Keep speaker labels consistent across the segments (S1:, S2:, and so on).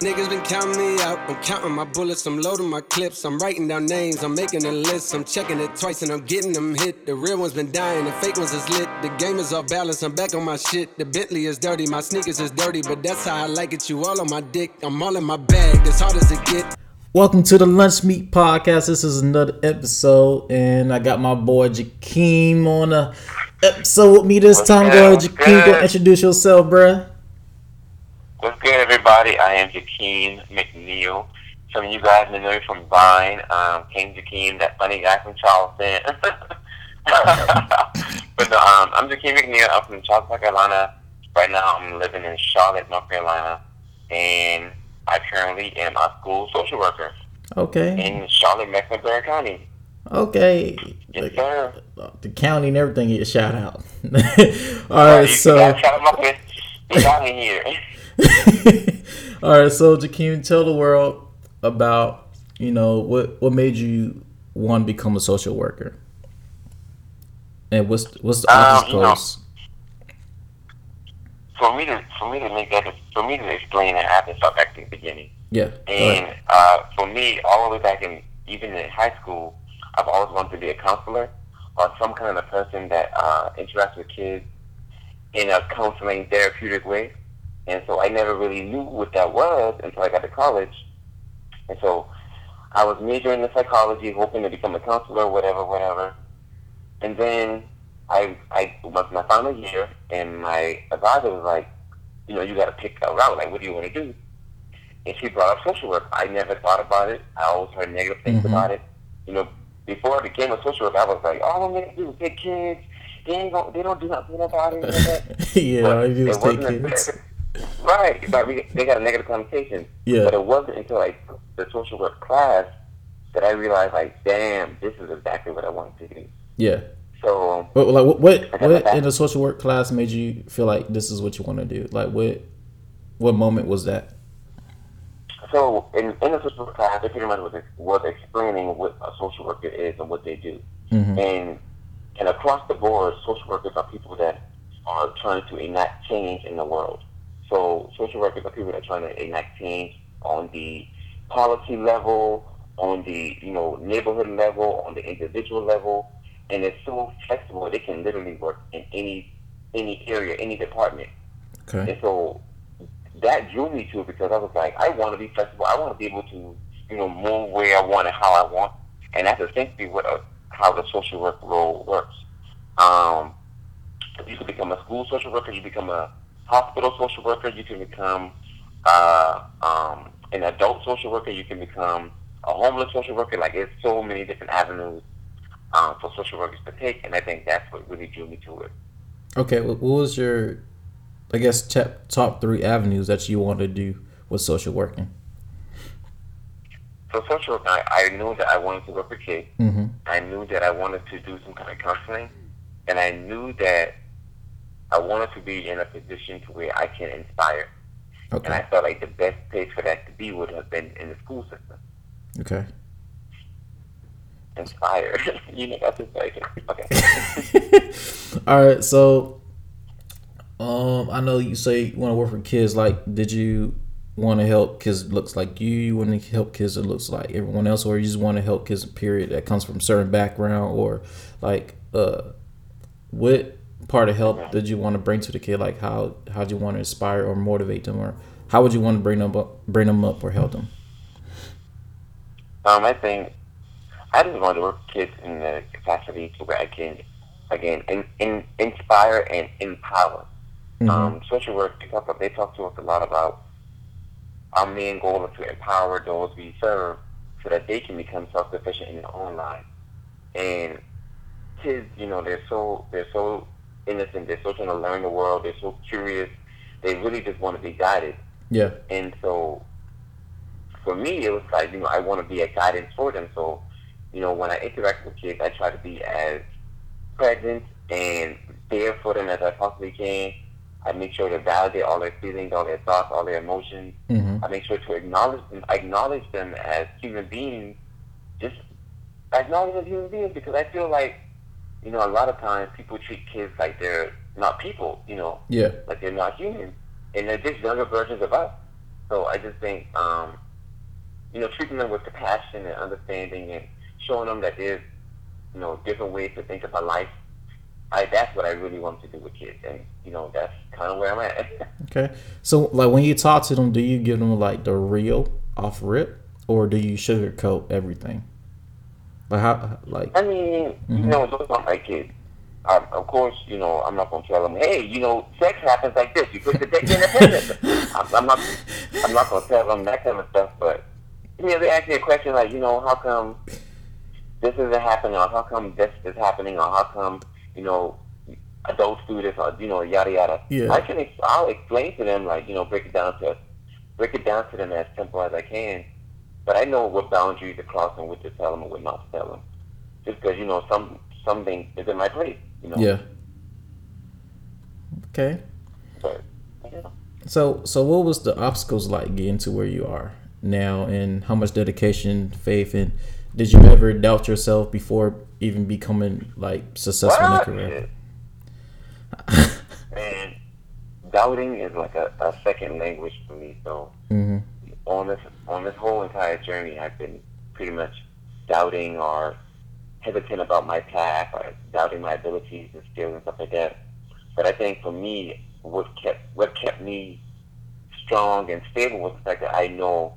S1: Niggas been counting me out. I'm counting my bullets, I'm loading my clips. I'm writing down names, I'm making a list. I'm checking it twice and I'm getting them hit. The real ones been dying, the fake ones is lit. The game is off balance, I'm back on my shit. The Bentley is dirty, my sneakers is dirty, but that's how I like it. You all on my dick, I'm all in my bag, as hard as it get.
S2: Welcome to the Lunch Meat Podcast. This is another episode, and I got my boy Jakeem on the episode with me this time.
S3: good?
S2: Go ahead, Jakeem. Go introduce yourself, bruh.
S3: What's good, everybody? I am Jakeem McKneil. Some of you guys may know me from Vine. Um, King Jakeem, that funny guy from Charleston. but no, um, I'm Jakeem McKneil. I'm from Charleston, South Carolina. Right now, I'm living in Charlotte, North Carolina, and I currently am a school social worker
S2: Okay.
S3: in Charlotte, Mecklenburg County.
S2: Okay.
S3: Yes, sir.
S2: The county and everything get a shout out. All
S3: Right,
S2: so
S3: shout 'em up with- Get out of here.
S2: all right, so Jakeem, tell the world about you know what what made you want to become a social worker, and what's what's the
S3: Um,
S2: office
S3: know, for me to for me to make that for me to explain it, I have to start back to the beginning.
S2: Yeah.
S3: And uh, for me, all the way back in even in high school, I've always wanted to be a counselor or some kind of a person that uh, interacts with kids in a counseling therapeutic way. And so I never really knew what that was until I got to college. And so I was majoring in psychology, hoping to become a counselor, whatever, whatever. And then I I was my final year, and my advisor was like, you know, you got to pick a route. Like, what do you want to do? And she brought up social work. I never thought about it. I always heard negative things
S2: Mhm.
S3: about it. You know, before I became a social worker, I was like, all I'm gonna do is take kids. They ain't gonna, they don't do nothing about it. and all that.
S2: yeah,
S3: But
S2: all you do is take kids.
S3: Right. But we, they got a negative connotation.
S2: Yeah.
S3: But it wasn't until like the social work class that I realized, like, damn, this is exactly what I wanted to do.
S2: Yeah.
S3: So
S2: But like, what what, what in the social work class made you feel like this is what you want to do? Like, what what moment was that?
S3: So in, in the social work class, they pretty much was, was explaining what a social worker is and what they do.
S2: Mhm.
S3: And and across the board, social workers are people that are trying to enact change in the world. So social workers are people that are trying to enact change on the policy level, on the you know neighborhood level, on the individual level, and it's so flexible. They can literally work in any any area, any department.
S2: Okay.
S3: And so that drew me to it because I was like, I want to be flexible. I want to be able to, you know, move where I want and how I want. And that's essentially what a, how the social work role works. Um, you can become a school social worker. You become a hospital social worker. You can become uh, um, an adult social worker. You can become a homeless social worker. Like there's so many different avenues um, for social workers to take, and I think that's what really drew me to it.
S2: Okay. What, what was your, I guess, top top three avenues that you wanted to do with social working?
S3: So social work, I, I knew that I wanted to work with kids.
S2: Mm-hmm.
S3: I knew that I wanted to do some kind of counseling, and I knew that I wanted to be in a position to where I can inspire. And I felt like the best place for that to be would have been in the school system.
S2: Okay.
S3: Inspire. you know, that's like, okay.
S2: All right. So, um, I know you say you want to work for kids. Like, did you want to help kids looks like you? You want to help kids that looks like everyone else, or you just want to help kids period that comes from certain background, or like, uh, what part of help did you want to bring to the kid? Like, how how do you want to inspire or motivate them, or how would you want to bring them up, bring them up, or help them?
S3: Um, I think I just want to work with kids in the capacity to where I can, again, in, in, inspire and empower.
S2: Mhm.
S3: Um, social work, they talk, they talk to us a lot about our main goal is to empower those we serve so that they can become self-sufficient in their own lives. And kids, you know, they're so they're so innocent. They're so trying to learn the world. They're so curious. They really just want to be guided.
S2: yeah.
S3: And so, for me, it was like you know I want to be a guidance for them. So, you know, when I interact with kids, I try to be as present and there for them as I possibly can. I make sure to validate all their feelings, all their thoughts, all their emotions.
S2: hmm
S3: I make sure to acknowledge them, acknowledge them as human beings. Just acknowledge them as human beings because I feel like, you know, a lot of times people treat kids like they're not people. You know,
S2: Yeah.
S3: like they're not human, and they're just younger versions of us. So I just think, um, you know, treating them with compassion and understanding and showing them that there's, you know, different ways to think about life. I, that's what I really want to do with kids, and you know that's kind of where I'm at.
S2: okay, so like when you talk to them, do you give them like the real off rip, or do you sugarcoat everything? Like how, like
S3: I mean, mm-hmm. you know, those are my kids. Um, of course, you know, I'm not gonna tell them, hey, you know, sex happens like this. You put the dick in the penis. I'm, I'm not, I'm not gonna tell them that kind of stuff. But you know, they ask me a question like, you know, how come this isn't happening, or how come this is happening, or how come you know, adults do this, or you know, yada yada.
S2: Yeah.
S3: I can, I'll explain to them, like you know, break it down to, break it down to them as simple as I can. But I know what boundaries to cross and what to tell them and what not to tell them. Just because you know some something is in my place, you know.
S2: Yeah. Okay.
S3: But yeah.
S2: So so what was the obstacles like getting to where you are now, and how much dedication, faith, and did you ever doubt yourself before even becoming like successful
S3: what?
S2: in your career?
S3: Man, doubting is like a, a second language for me. So
S2: mm-hmm.
S3: On this on this whole entire journey, I've been pretty much doubting or hesitant about my path or doubting my abilities and skills and stuff like that. But I think for me, what kept what kept me strong and stable was the fact that I know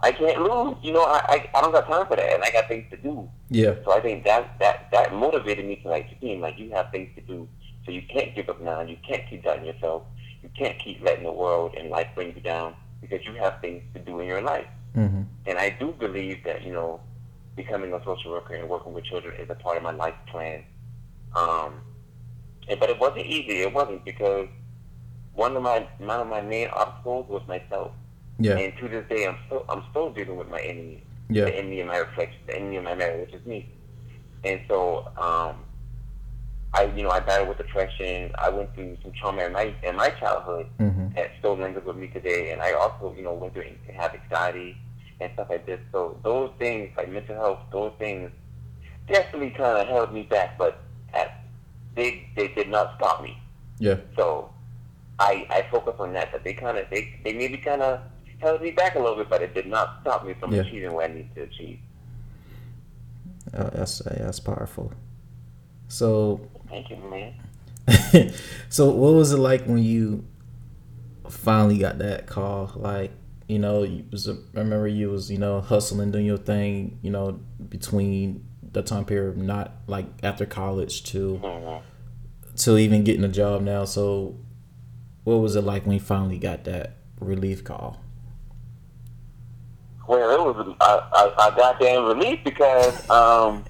S3: I can't lose. You know, I, I, I don't got time for that, and I got things to do.
S2: Yeah.
S3: So I think that that that motivated me to like team like you have things to do, so you can't give up now. You can't keep doubting yourself. You can't keep letting the world and life bring you down because you have things to do in your life.
S2: Mm-hmm.
S3: And I do believe that you know, becoming a social worker and working with children is a part of my life plan. Um, and, but it wasn't easy. It wasn't because one of my one of my main obstacles was myself.
S2: Yeah.
S3: And to this day, I'm still I'm still dealing with my enemy.
S2: Yeah.
S3: The enemy of my reflection, the enemy of my marriage, which is me. And so, um, I you know I battled with depression. I went through some trauma in my in my childhood
S2: mm-hmm.
S3: that still lingers with me today. And I also you know went through and have anxiety and stuff like this. So those things like mental health, those things definitely kind of held me back, but at, they they did not stop me.
S2: Yeah.
S3: So I I focus on that. That they kind of they they maybe kind of held me back a little bit, but it did not stop me from
S2: Yeah.
S3: achieving what I need to achieve.
S2: Uh, that's uh, that's powerful. So
S3: Thank you, man.
S2: so what was it like when you finally got that call? Like, you know, you was a, I remember you was, you know, hustling, doing your thing, you know, between the time period not like after college to
S3: Mhm.
S2: to even getting a job now. So what was it like when you finally got that relief call?
S3: Well, it was I a, a goddamn relief because um,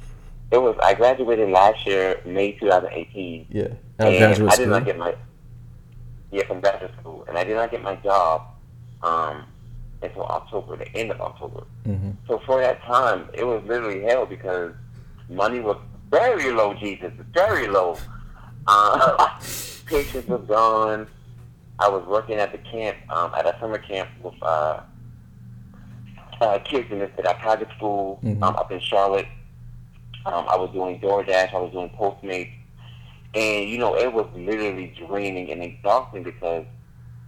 S3: it was I graduated last year, May 2018,
S2: Yeah. Out of graduate
S3: I did not get my yeah from graduate school, and I did not get my job um, until October, the end of October.
S2: hmm
S3: So for that time, it was literally hell because money was very low. Jesus, very low. Uh, patience was gone. I was working at the camp, um, at a summer camp with uh, uh, kids in this at private school
S2: Mhm.
S3: um, up in Charlotte. Um, I was doing DoorDash. I was doing Postmates, and you know it was literally draining and exhausting because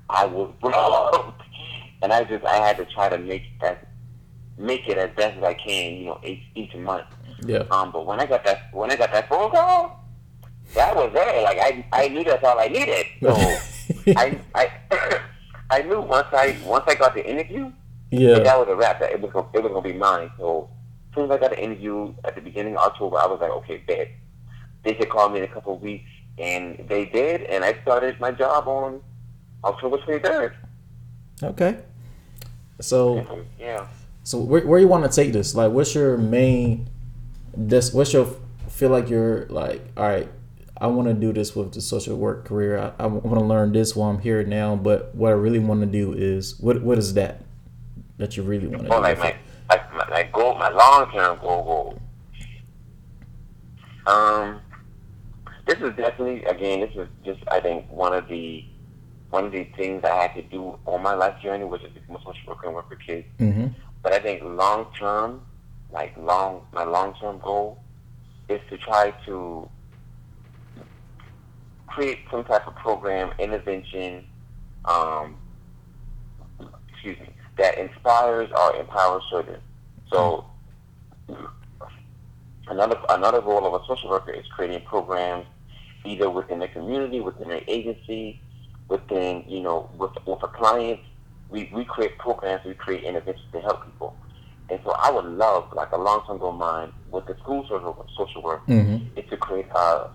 S3: I was broke, and I just I had to try to make that make it as best as I can, you know, each, each month.
S2: Yeah.
S3: Um, but when I got that when I got that phone call, that was it. Like I I knew that's all I needed. So I I I knew once I once I got the interview,
S2: yeah.
S3: that was a wrap. That it was it was gonna be mine. So as soon as I got the interview at the beginning of October, I was like, okay, bet. They should call me in a couple of weeks, and they did, and I started my job on October twenty third.
S2: Okay. So
S3: Yeah.
S2: So where where you want to take this? Like, what's your main? This what's your feel like you're like? All right, I want to do this with the social work career. I, I want to learn this while I'm here now. But what I really want to do is what what is that that you really want to
S3: Or oh,
S2: do?
S3: like my like goal, my long term goal, goal. Um, this is definitely again. This is just I think one of the one of the things I had to do on my life journey, which is become a social worker and work with kids.
S2: hmm
S3: But I think long term, like long, my long term goal is to try to create some type of program, intervention, um, excuse me, that inspires or empowers children. So another another role of a social worker is creating programs either within the community, within the agency, within you know with with a client. We, we create programs, we create interventions to help people. And so I would love, like a long-term goal of mine, with the school social, social work,
S2: Mm-hmm.
S3: is to create a,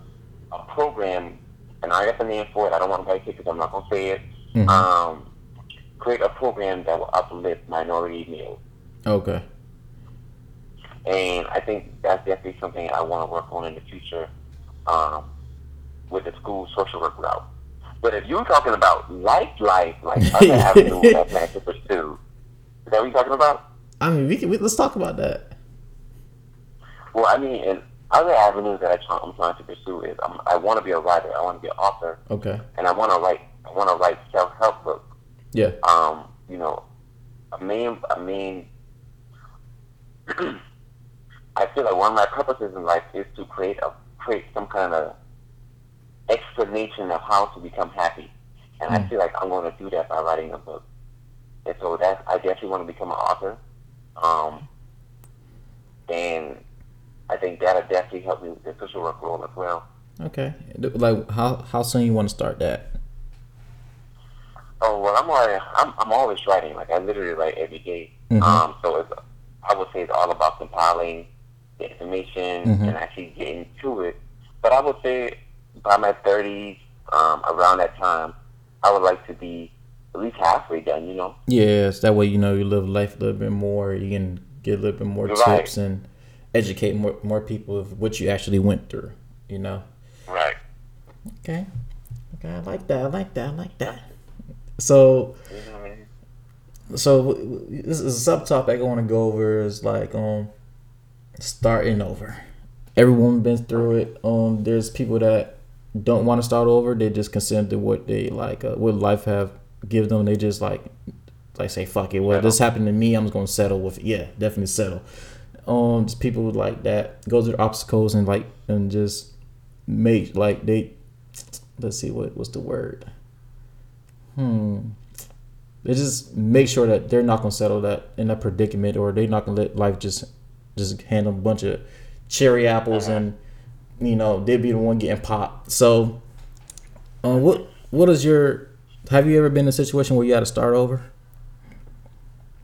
S3: a program, and I have a name for it. I don't want to write it because I'm not going to say it.
S2: Mhm.
S3: Um, create a program that will uplift minority males.
S2: Okay.
S3: And I think that's definitely something I want to work on in the future um, with the school social work route. But if you're talking about life, life, like other avenues I plan to pursue, is that what you're talking about?
S2: I mean, we can we, let's talk about that.
S3: Well, I mean, and other avenues that I try, I'm trying to pursue is um, I want to be a writer, I want to be an author,
S2: Okay.
S3: and I want to write. I want to write self-help books.
S2: Yeah.
S3: Um, you know, a main, a main. I feel like one of my purposes in life is to create a create some kind of explanation of how to become happy, and I
S2: Mm.
S3: feel like I'm going to do that by writing a book. And so that I definitely want to become an author, um, and I think that'll definitely help me with the social work role as well.
S2: Okay. Like how how soon you want to start that?
S3: Oh well, I'm already, I'm I'm always writing. Like I literally write every day.
S2: Mhm.
S3: Um, so it's I would say it's all about compiling information
S2: Mhm.
S3: and actually getting to it. But I would say by my 30s, um, around that time, I would like to be at least halfway done. You know,
S2: Yes, that way you know you live life a little bit more. You can get a little bit more
S3: Right.
S2: tips and educate more more people of what you actually went through. You know.
S3: right?
S2: Okay. Okay, I like that. I like that. I like that. So,
S3: You know what I mean?
S2: so this is a subtopic I want to go over is like um starting over. Everyone been through it. Um, there's people that don't want to start over. They just consider what they like, uh, what life have give them. They just like, like say fuck it. Well, this happened to me. I'm just gonna settle with it. Yeah, definitely settle. Um, just people like that go through obstacles and like and just make like they. Let's see what what's the word. Hmm. They just make sure that they're not gonna settle that in a predicament, or they're not gonna let life just just hand them a bunch of cherry apples, and you know they'll be the one getting popped. So, uh, what what is your? Have you ever been in a situation where you had to start over,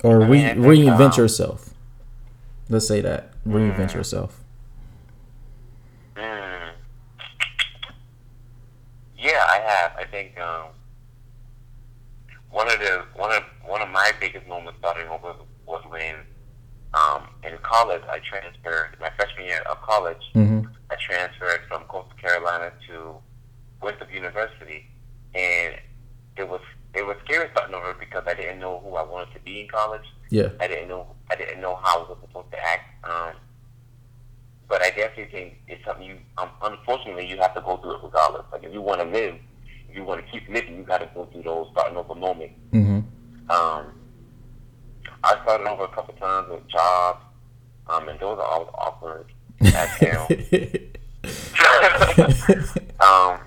S2: or
S3: I
S2: re,
S3: mean, think,
S2: reinvent
S3: um,
S2: yourself? Let's say that reinvent
S3: Mm.
S2: yourself.
S3: Mm. Yeah, I have. I think um, one of the one of one of my biggest moments starting over was when in college I transferred my freshman year of college.
S2: Mm-hmm.
S3: I transferred from Coastal Carolina to Winthrop University, and it was it was scary starting over because I didn't know who I wanted to be in college.
S2: Yeah.
S3: I didn't know I didn't know how I was supposed to act. Um, but I definitely think it's something you. Um, unfortunately, you have to go through it regardless. Like if you want to live, if you want to keep living, you got to go through those starting over moments.
S2: Mm-hmm.
S3: Um, I started over a couple times with jobs, um, and those are always awkward as hell. um,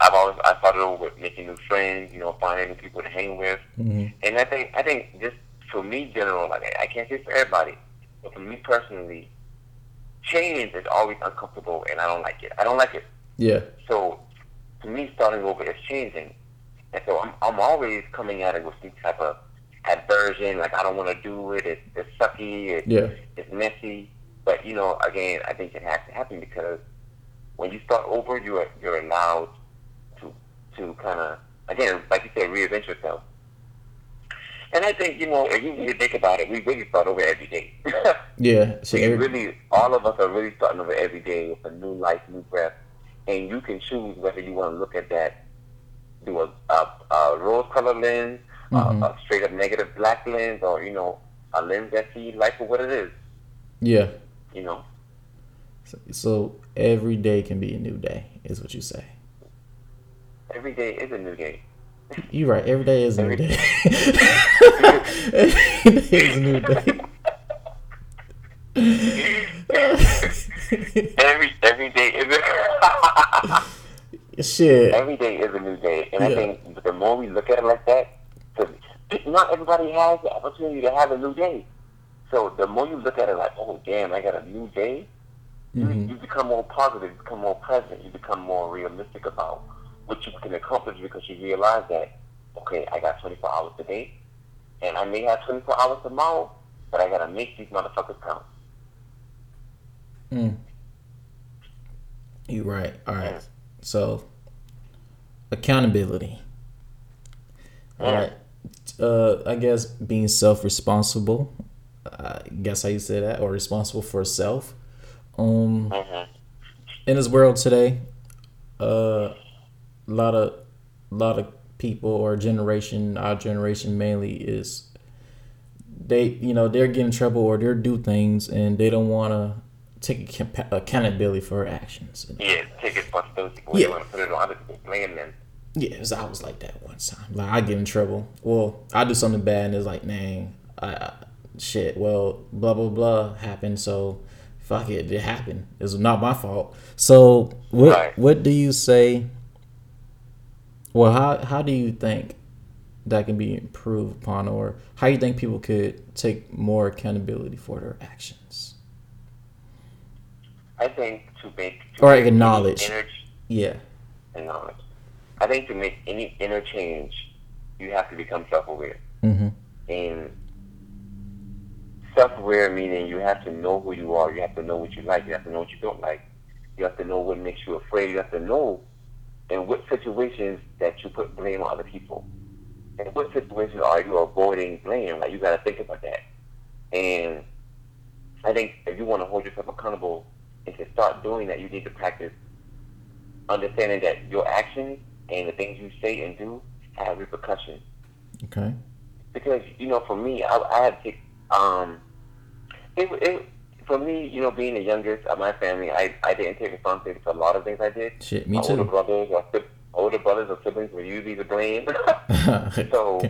S3: I've always I started over with making new friends, you know, finding new people to hang with,
S2: hmm
S3: and I think I think just for me, general, like I can't say for everybody, but for me personally, change is always uncomfortable, and I don't like it. I don't like it.
S2: Yeah.
S3: So to me, starting over is changing, and so I'm I'm always coming at it with some type of aversion, like I don't want to do it. It's, it's sucky. It's,
S2: Yeah.
S3: it's messy. But you know, again, I think it has to happen because when you start over, you're you're allowed to to kind of again, like you said, reinvent yourself. And I think you know, if you really think about it, we really start over every day.
S2: Yeah. So
S3: we
S2: every,
S3: really, all of us are really starting over every day with a new life, new breath, and you can choose whether you want to look at that through a, a, a rose-colored lens,
S2: Mhm.
S3: a, a straight-up negative black lens, or you know, a lens that sees life for what it is.
S2: yeah.
S3: You know,
S2: So every day can be a new day, is what you say.
S3: every day is a new day.
S2: You're right. Every day is a new day. every day is a new day.
S3: Every every day is a
S2: Shit.
S3: every day is a new day, and I think the more we look at it like that, not everybody has the opportunity to have a new day. So the more you look at it like, oh damn, I got a new day,
S2: Mm-hmm.
S3: you, you become more positive, you become more present, you become more realistic about what you can accomplish because you realize that, okay, I got 24 hours today, and I may have 24 hours tomorrow, but I gotta make these motherfuckers count.
S2: Mm. You right. All right. So accountability. All right. Uh, I guess being self-responsible. I guess how you say that, or responsible for self. Um,
S3: Mhm.
S2: in this world today, uh, a lot of, a lot of people or generation, our generation mainly is they, you know, they're getting in trouble or they're do things and they don't want to take account- accountability for actions.
S3: Yeah, take responsibility for
S2: Yeah.
S3: you want to put it on other blame them.
S2: Yeah, I was like that Like I get in trouble. Well, I do something bad, and it's like, dang, I, I shit. Well, blah blah blah happened. So fuck it, it happened. It's not my fault. So what
S3: Right.
S2: what do you say? Well, how how do you think that can be improved upon, or how do you think people could take more accountability for their actions?
S3: I think to make to
S2: Or
S3: make
S2: acknowledge.
S3: inner
S2: Yeah.
S3: acknowledge. I think to make any inner change, you have to become self-aware.
S2: Mm-hmm.
S3: And self-aware meaning you have to know who you are. You have to know what you like. You have to know what you don't like. You have to know what makes you afraid. You have to know in what situations that you put blame on other people. In what situations are you avoiding blame? Like you got to think about that. And I think if you want to hold yourself accountable and to start doing that, you need to practice understanding that your actions and the things you say and do have repercussions
S2: Okay.
S3: because you know, for me, I, I had to um, it, it for me, you know, being the youngest of my family, I, I didn't take responsibility for a lot of things I did.
S2: Shit, me
S3: my older brothers or older brothers or siblings were usually the blame. so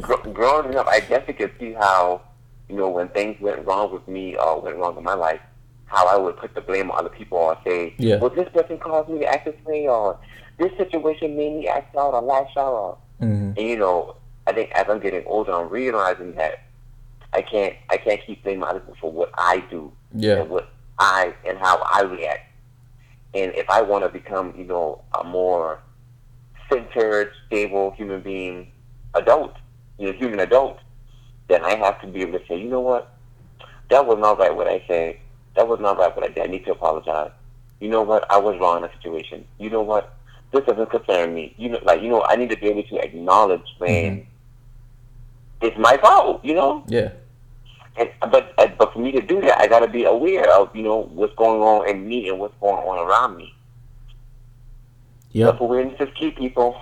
S3: gr- growing up, I definitely could see how you know when things went wrong with me or went wrong in my life, how I would put the blame on other people or say,
S2: Yeah.
S3: "Well, this person caused me to act this way," or "This situation made me act out or lash out," or
S2: hmm
S3: and you know, I think as I'm getting older, I'm realizing that I can't I can't keep blaming other people for what I do
S2: Yeah.
S3: and what I and how I react. And if I want to become, you know, a more centered, stable human being, adult, you know, human adult, then I have to be able to say, you know what, that was not right what I said. That was not right what I did. I need to apologize. You know what, I was wrong in a situation. You know what, this doesn't concern me. You know, like you know, I need to be able to acknowledge when it's my fault. You know.
S2: Yeah.
S3: And, but but for me to do that, I got to be aware of you know what's going on in me and what's going on around me. Self awareness is key, people.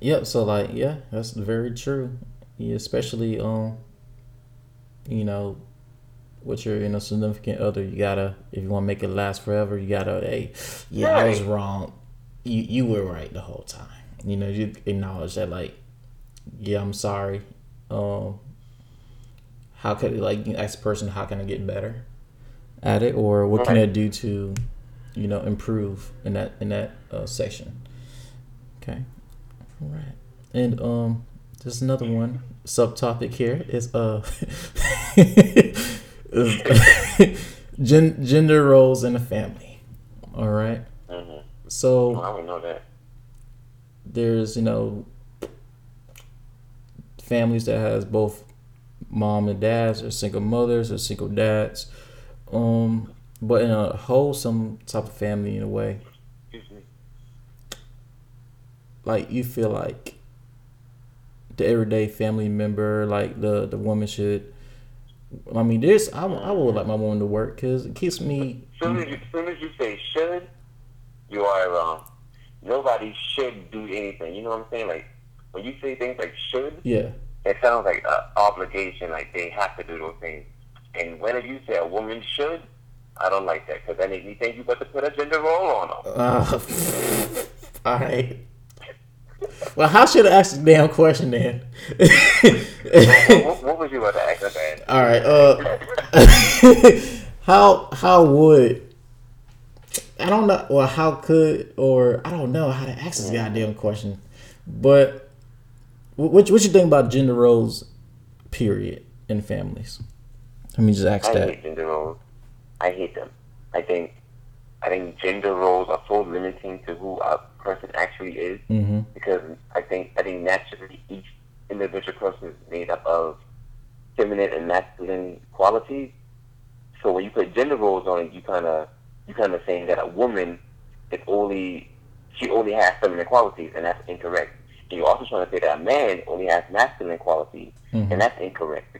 S2: Yep. So like, yeah, that's very true. Yeah, especially um, you know, with your you know significant other, you gotta if you want to make it last forever, you gotta hey, yeah, I was wrong. You you were right the whole time. You know, you acknowledge that like, yeah, I'm sorry. Um, how could like you ask the person how can I get better at it, or what can I do to, you know, improve in that in that uh, section. Okay. All right. And um there's another one subtopic here is uh is gender roles in a family. All right. So
S3: I don't know that.
S2: there's you know families that has both mom and dads or single mothers or single dads. Um but in a wholesome type of family in a way. Like you feel like the everyday family member like the the woman should i mean this i, I would like my woman to work because it keeps me
S3: Soon as, you, soon as you say should, you are wrong. Nobody should do anything. You know what I'm saying? Like when you say things like should,
S2: yeah
S3: it sounds like an obligation. Like they have to do those things. And whenever you say a woman should, I don't like that because that makes me think you got to put a gender role on them.
S2: uh, all right well how should i ask the damn question then
S3: what, what, what was you about to ask about?
S2: All right. Uh, how how would I don't know. Well, how could or I don't know how to ask this goddamn question, but what what you think about gender roles, period, in families? Let me just ask
S3: I
S2: that.
S3: hate gender roles. I hate them. I think I think gender roles are so limiting to who a person actually is
S2: Mm-hmm.
S3: because I think I think naturally each individual person is made up of feminine and masculine qualities. So when you put gender roles on it, you kind of you kind of saying that a woman is only she only has feminine qualities, and that's incorrect. And you're also trying to say that a man only has masculine qualities,
S2: Mhm.
S3: and that's incorrect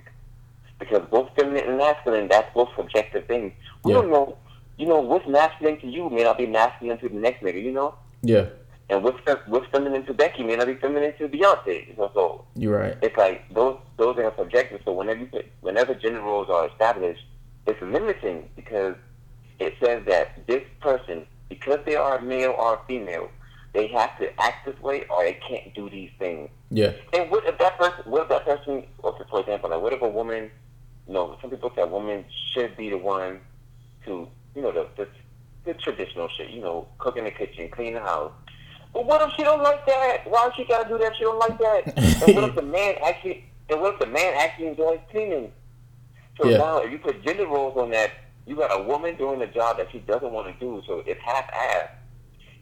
S3: because both feminine and masculine that's both subjective things. We
S2: Yeah.
S3: don't know, you know, what's masculine to you may not be masculine to the next nigga, you know.
S2: Yeah,
S3: And what's what's feminine to Becky may not be feminine to Beyonce. So, so
S2: you're right.
S3: it's like those those are subjective. So whenever you whenever gender roles are established, it's limiting because it says that this person, because they are a male or a female, they have to act this way or they can't do these things.
S2: Yeah,
S3: And what if that person? What if that person? Okay, for example, like what if a woman? You know, some people say a woman should be the one to, you know, the the, the traditional shit. You know, cook in the kitchen, clean the house. But what if she don't like that? Why she gotta do that? if She don't like that. and what if the man actually? And what if the man actually enjoys cleaning? So
S2: Yeah.
S3: now, if you put gender roles on that, you got a woman doing a job that she doesn't want to do, so it's half-assed,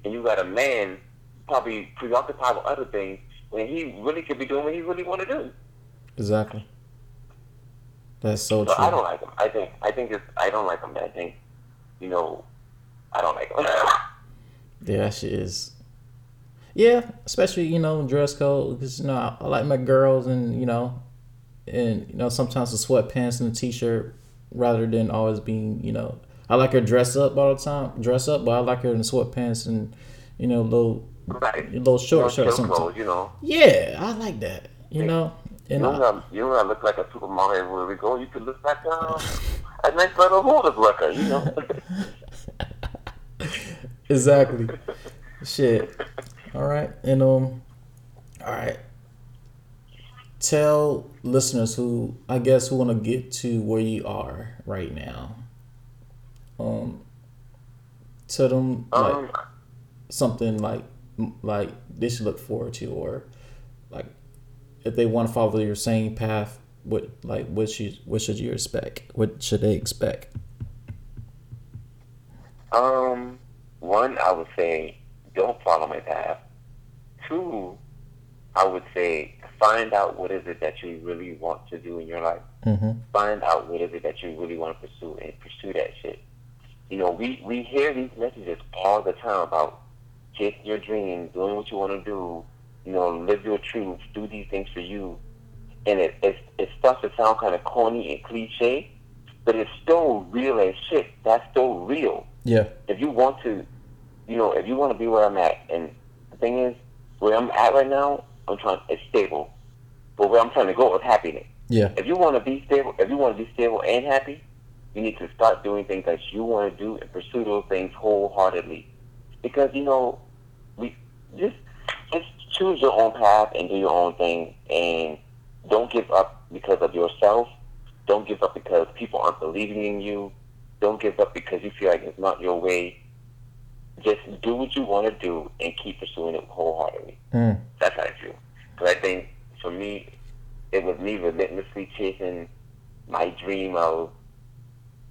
S3: and you got a man probably preoccupied with other things when he really could be doing what he really want to do.
S2: exactly. That's so
S3: So
S2: true.
S3: I don't like him. I think I think it's I don't like him. I think you know I don't like him.
S2: Yeah, that shit is. Yeah, especially you know dress code because you know I, I like my girls and you know, and you know sometimes the sweatpants and the t-shirt rather than always being you know I like her dress up all the time, dress up, but I like her in sweatpants and you know little
S3: right.
S2: little short
S3: Chill
S2: shirts sometimes.
S3: clothes, you know.
S2: Yeah, I like that. You know,
S3: You
S2: and
S3: don't
S2: I,
S3: gotta, you don't gotta look like a supermodel everywhere we go. You could look like um, a nice little Hooters worker, you know.
S2: exactly. Shit. All right, and um, all right. Tell listeners who I guess who want to get to where you are right now. Um, tell them like
S3: um,
S2: something like like they should look forward to, or like if they want to follow your same path. What like what should what should you expect? What should they expect?
S3: um, one, I would say don't follow my path. Two, I would say find out what is it that you really want to do in your life.
S2: Mm-hmm.
S3: find out what is it that you really want to pursue and pursue that shit. You know, we, we hear these messages all the time about chasing your dreams, doing what you want to do, you know, live your truth, do these things for you. And it, it, it starts to sound kind of corny and cliche, but it's still real as shit. That's still real.
S2: Yeah.
S3: If you want to, you know, if you want to be where I'm at, and the thing is, where I'm at right now, I'm trying, it's stable. But where I'm trying to go is happiness
S2: Yeah.
S3: if you want to be stable, if you want to be stable and happy, you need to start doing things that you want to do and pursue those things wholeheartedly. Because you know, we just just choose your own path and do your own thing, and don't give up because of yourself. Don't give up because people aren't believing in you. Don't give up because you feel like it's not your way. Just do what you want to do and keep pursuing it wholeheartedly.
S2: Mm.
S3: That's how I feel. Because I think for me, it was me relentlessly chasing my dream of,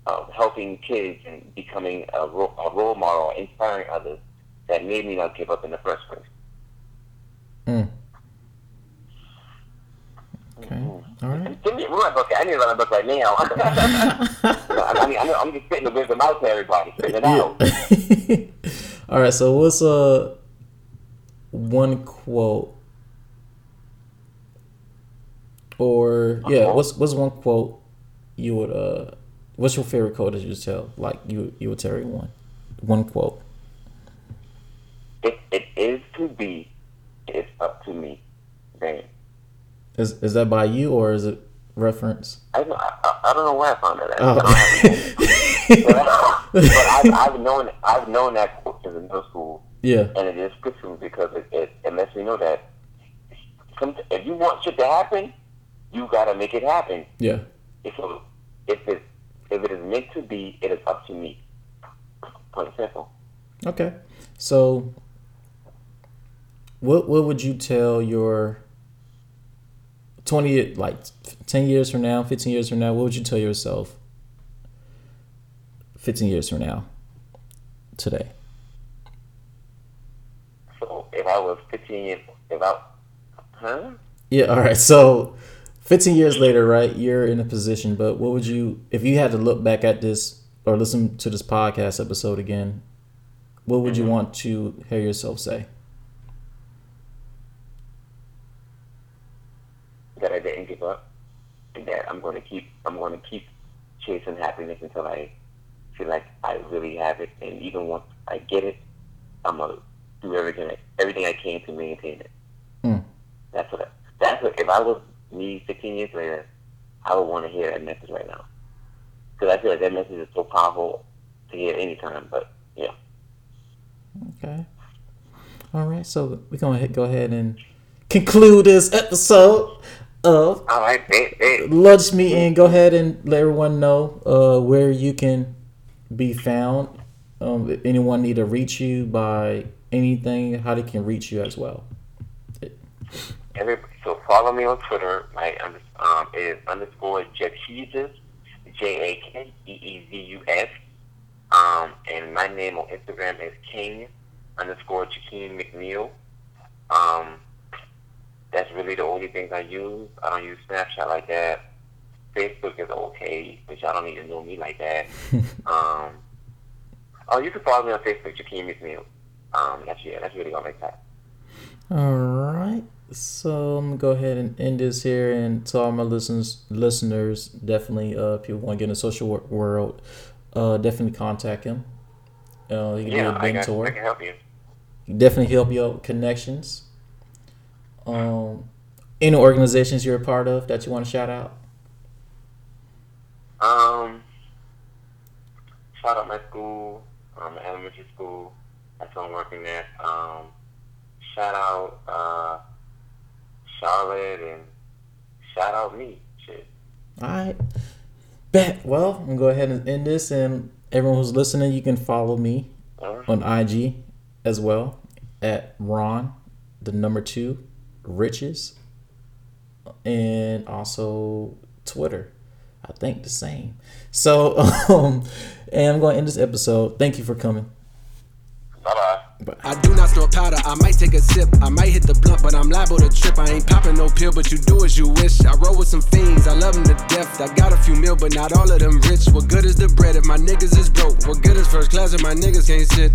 S3: of helping kids and becoming a, ro- a role model, inspiring others, that made me not give up in the first place.
S2: Mm. Okay. All right.
S3: My book. I need to write my book right now. I mean, I'm, I'm just spitting the wisdom out to everybody. Spitting it out.
S2: All right. So what's uh one quote or yeah,
S3: quote?
S2: what's what's one quote you would uh what's your favorite quote that you would tell like you you would tell everyone one quote.
S3: It is to be, it's up to me. Bam.
S2: Is is that by you or is it reference?
S3: I, don't- I, I- don't know where I found that. At.
S2: Oh.
S3: but I've, I've known I've known that quote since in middle school,
S2: yeah.
S3: and it is good to me because it, it, it lets me know that some, if you want shit to happen, you gotta make it happen.
S2: Yeah.
S3: If it, if it if it is meant to be, it is up to me. Plain simple.
S2: Okay. So what what would you tell your twenty like ten years from now, fifteen years from now, what would you tell yourself? Fifteen years from now, today.
S3: So if I was 15 years, if I, huh?
S2: Yeah. All right. So, fifteen years later, right? You're in a position, but what would you, if you had to look back at this or listen to this podcast episode again, what would you mm-hmm. want to hear yourself say?
S3: Didn't give up, and that I'm going to keep, I'm going to keep chasing happiness until I feel like I really have it, and even once I get it, I'm gonna do everything, everything I can to maintain it.
S2: Mm.
S3: That's what. I, that's what. If I was me 15 years later, I would want to hear that message right now, because I feel like that message is so powerful to hear anytime. But yeah.
S2: Okay. All right. So we're gonna go ahead and conclude this episode of
S3: All right, babe.
S2: lunch meeting. Go ahead and let everyone know uh, where you can be found. Um, if anyone need to reach you by anything, how they can reach you as well.
S3: Every, so follow me on Twitter. My um is underscore Jakeezus, J A K E E Z U S. Um, and my name on Instagram is King underscore Jakeem McKneil. Um, that's really the only things I use. I don't use Snapchat like that. Facebook is okay, but y'all don't need to know me like that. um, oh, you can follow me on Facebook, Jakeem McKneil. Um, that's yeah, that's really all like that.
S2: All right. So I'm gonna go ahead and end this here, and to all my listeners, listeners, definitely, uh, if you want to get in the social wor- world, uh, definitely contact him. Uh, he can
S3: Yeah,
S2: be a
S3: I, got,
S2: mentor.
S3: I can help you.
S2: definitely help you out with connections. Um, any organizations you're a part of that you want to shout out?
S3: Um, shout out my school, um, elementary school. That's what I'm working at. Um, shout out uh, Charlotte and shout out me. Shit.
S2: All right. Bet. Well, I'm gonna go ahead and end this, and everyone who's listening, you can follow me
S3: right.
S2: on IG as well at Ron, the number two, Riches, and also Twitter. I think the same. So, um, and I'm going to end this episode. Thank you for coming.
S3: Bye bye.
S1: I do not store powder, I might take a sip. I might hit the blunt, but I'm liable to trip. I ain't popping no pill, but you do as you wish. I roll with some fiends, I love them to death. I got a few mil, but not all of them rich. What good is the bread if my niggas is broke? What good is first class if my niggas can't sit?